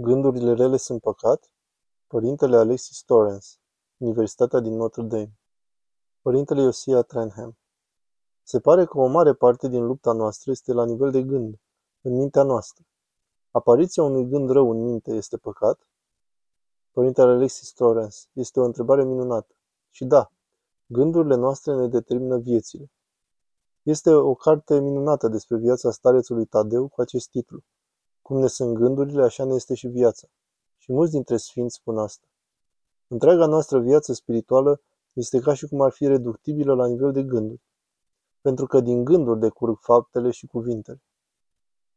Gândurile rele sunt păcat? Părintele Alexis Torrance, Universitatea din Notre Dame Părintele Iosia Trenham Se pare că o mare parte din lupta noastră este la nivel de gând, în mintea noastră. Apariția unui gând rău în minte este păcat? Părintele Alexis Torrance este o întrebare minunată. Și da, gândurile noastre ne determină viețile. Este o carte minunată despre viața starețului Tadeu cu acest titlu. Cum ne sunt gândurile, așa ne este și viața. Și mulți dintre sfinți spun asta. Întreaga noastră viață spirituală este ca și cum ar fi reductibilă la nivel de gânduri. Pentru că din gânduri decurg faptele și cuvintele.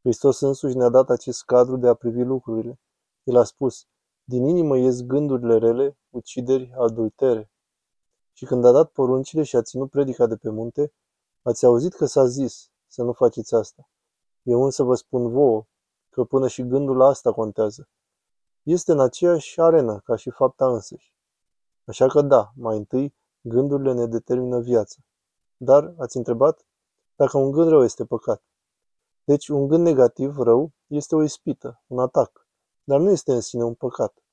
Hristos însuși ne-a dat acest cadru de a privi lucrurile. El a spus, din inimă ies gândurile rele, ucideri, adultere. Și când a dat poruncile și a ținut predica de pe munte, ați auzit că s-a zis să nu faceți asta. Eu însă vă spun vouă că până și gândul la asta contează. Este în aceeași arenă ca și fapta însăși. Așa că da, mai întâi, gândurile ne determină viața. Dar, ați întrebat, dacă un gând rău este păcat. Deci, un gând negativ, rău, este o ispită, un atac, dar nu este în sine un păcat.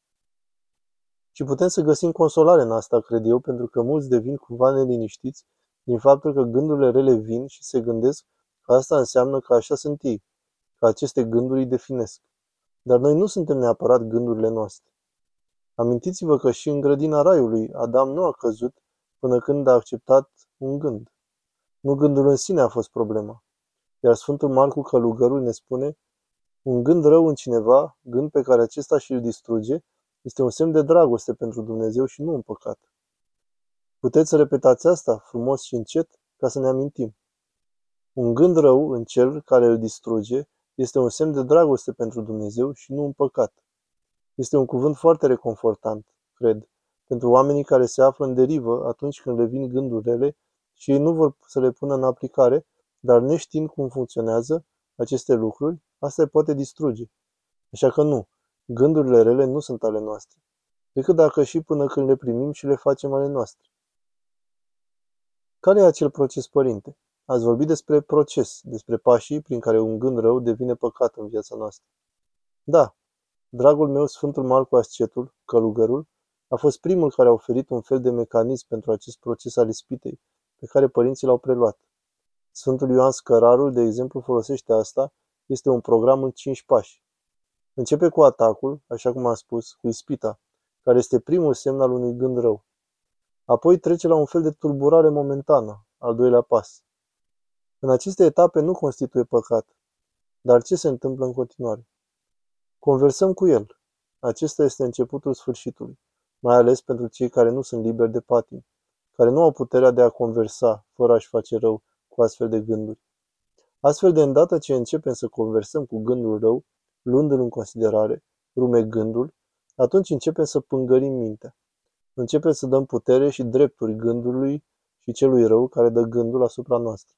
Și putem să găsim consolare în asta, cred eu, pentru că mulți devin cumva neliniștiți din faptul că gândurile rele vin și se gândesc că asta înseamnă că așa sunt ei, că aceste gânduri îi definesc. Dar noi nu suntem neapărat gândurile noastre. Amintiți-vă că și în grădina raiului Adam nu a căzut până când a acceptat un gând. Nu gândul în sine a fost problema. Iar Sfântul Marcu Călugărul ne spune un gând rău în cineva, gând pe care acesta și îl distruge, este un semn de dragoste pentru Dumnezeu și nu un păcat. Puteți să repetați asta frumos și încet ca să ne amintim. Un gând rău în cel care îl distruge este un semn de dragoste pentru Dumnezeu și nu un păcat. Este un cuvânt foarte reconfortant, cred, pentru oamenii care se află în derivă atunci când le vin gânduri rele și ei nu vor să le pună în aplicare, dar neștiind cum funcționează aceste lucruri, asta îi poate distruge. Așa că nu, gândurile rele nu sunt ale noastre, decât dacă și până când le primim și le facem ale noastre. Care e acel proces, părinte? Ați vorbit despre proces, despre pașii prin care un gând rău devine păcat în viața noastră. Da, dragul meu, Sfântul Marcu Ascetul, călugărul, a fost primul care a oferit un fel de mecanism pentru acest proces al ispitei, pe care părinții l-au preluat. Sfântul Ioan Scărarul, de exemplu, folosește asta, este un program în cinci pași. Începe cu atacul, așa cum am spus, cu ispita, care este primul semn al unui gând rău. Apoi trece la un fel de turburare momentană, al doilea pas. În aceste etape nu constituie păcat. Dar ce se întâmplă în continuare? Conversăm cu el. Acesta este începutul sfârșitului, mai ales pentru cei care nu sunt liberi de patim, care nu au puterea de a conversa fără a-și face rău cu astfel de gânduri. Astfel de îndată ce începem să conversăm cu gândul rău, luându-l în considerare, rume gândul, atunci începem să pângărim mintea. Începem să dăm putere și drepturi gândului și celui rău care dă gândul asupra noastră.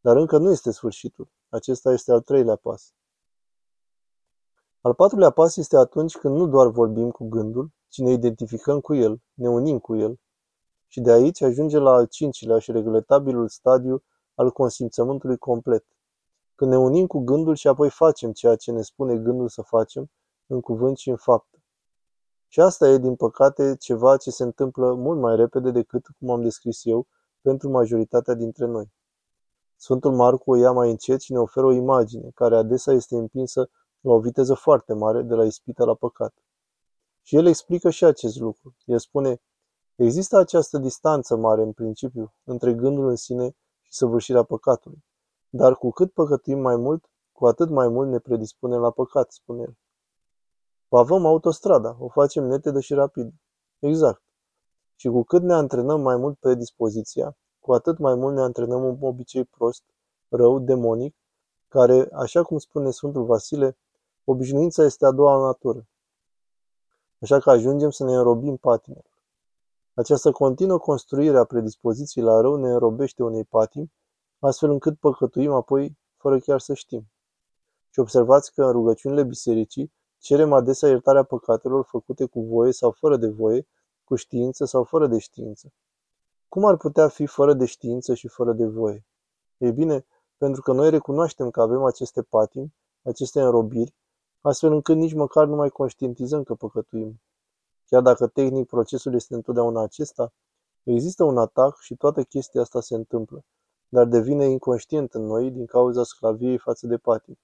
Dar încă nu este sfârșitul. Acesta este al treilea pas. Al patrulea pas este atunci când nu doar vorbim cu gândul, ci ne identificăm cu el, ne unim cu el. Și de aici ajunge la al cincilea și regretabilul stadiu al consimțământului complet. Când ne unim cu gândul și apoi facem ceea ce ne spune gândul să facem, în cuvânt și în faptă. Și asta e, din păcate, ceva ce se întâmplă mult mai repede decât, cum am descris eu, pentru majoritatea dintre noi. Sfântul Marcu o ia mai încet și ne oferă o imagine, care adesea este împinsă la o viteză foarte mare de la ispită la păcat. Și el explică și acest lucru. El spune, există această distanță mare în principiu între gândul în sine și săvârșirea păcatului. Dar cu cât păcătuim mai mult, cu atât mai mult ne predispunem la păcat, spune el. Pavăm autostrada, o facem netedă și rapidă. Exact. Și cu cât ne antrenăm mai mult predispoziția, cu atât mai mult ne antrenăm un obicei prost, rău, demonic, care, așa cum spune Sfântul Vasile, obișnuința este a doua natură. Așa că ajungem să ne înrobim patimilor. Această continuă construire a predispoziției la rău ne înrobește unei patimi, astfel încât păcătuim apoi fără chiar să știm. Și observați că în rugăciunile bisericii cerem adesea iertarea păcatelor făcute cu voie sau fără de voie, cu știință sau fără de știință. Cum ar putea fi fără de știință și fără de voie? Ei bine, pentru că noi recunoaștem că avem aceste patimi, aceste înrobiri, astfel încât nici măcar nu mai conștientizăm că păcătuim. Chiar dacă tehnic procesul este întotdeauna acesta, există un atac și toată chestia asta se întâmplă, dar devine inconștient în noi din cauza sclaviei față de patim.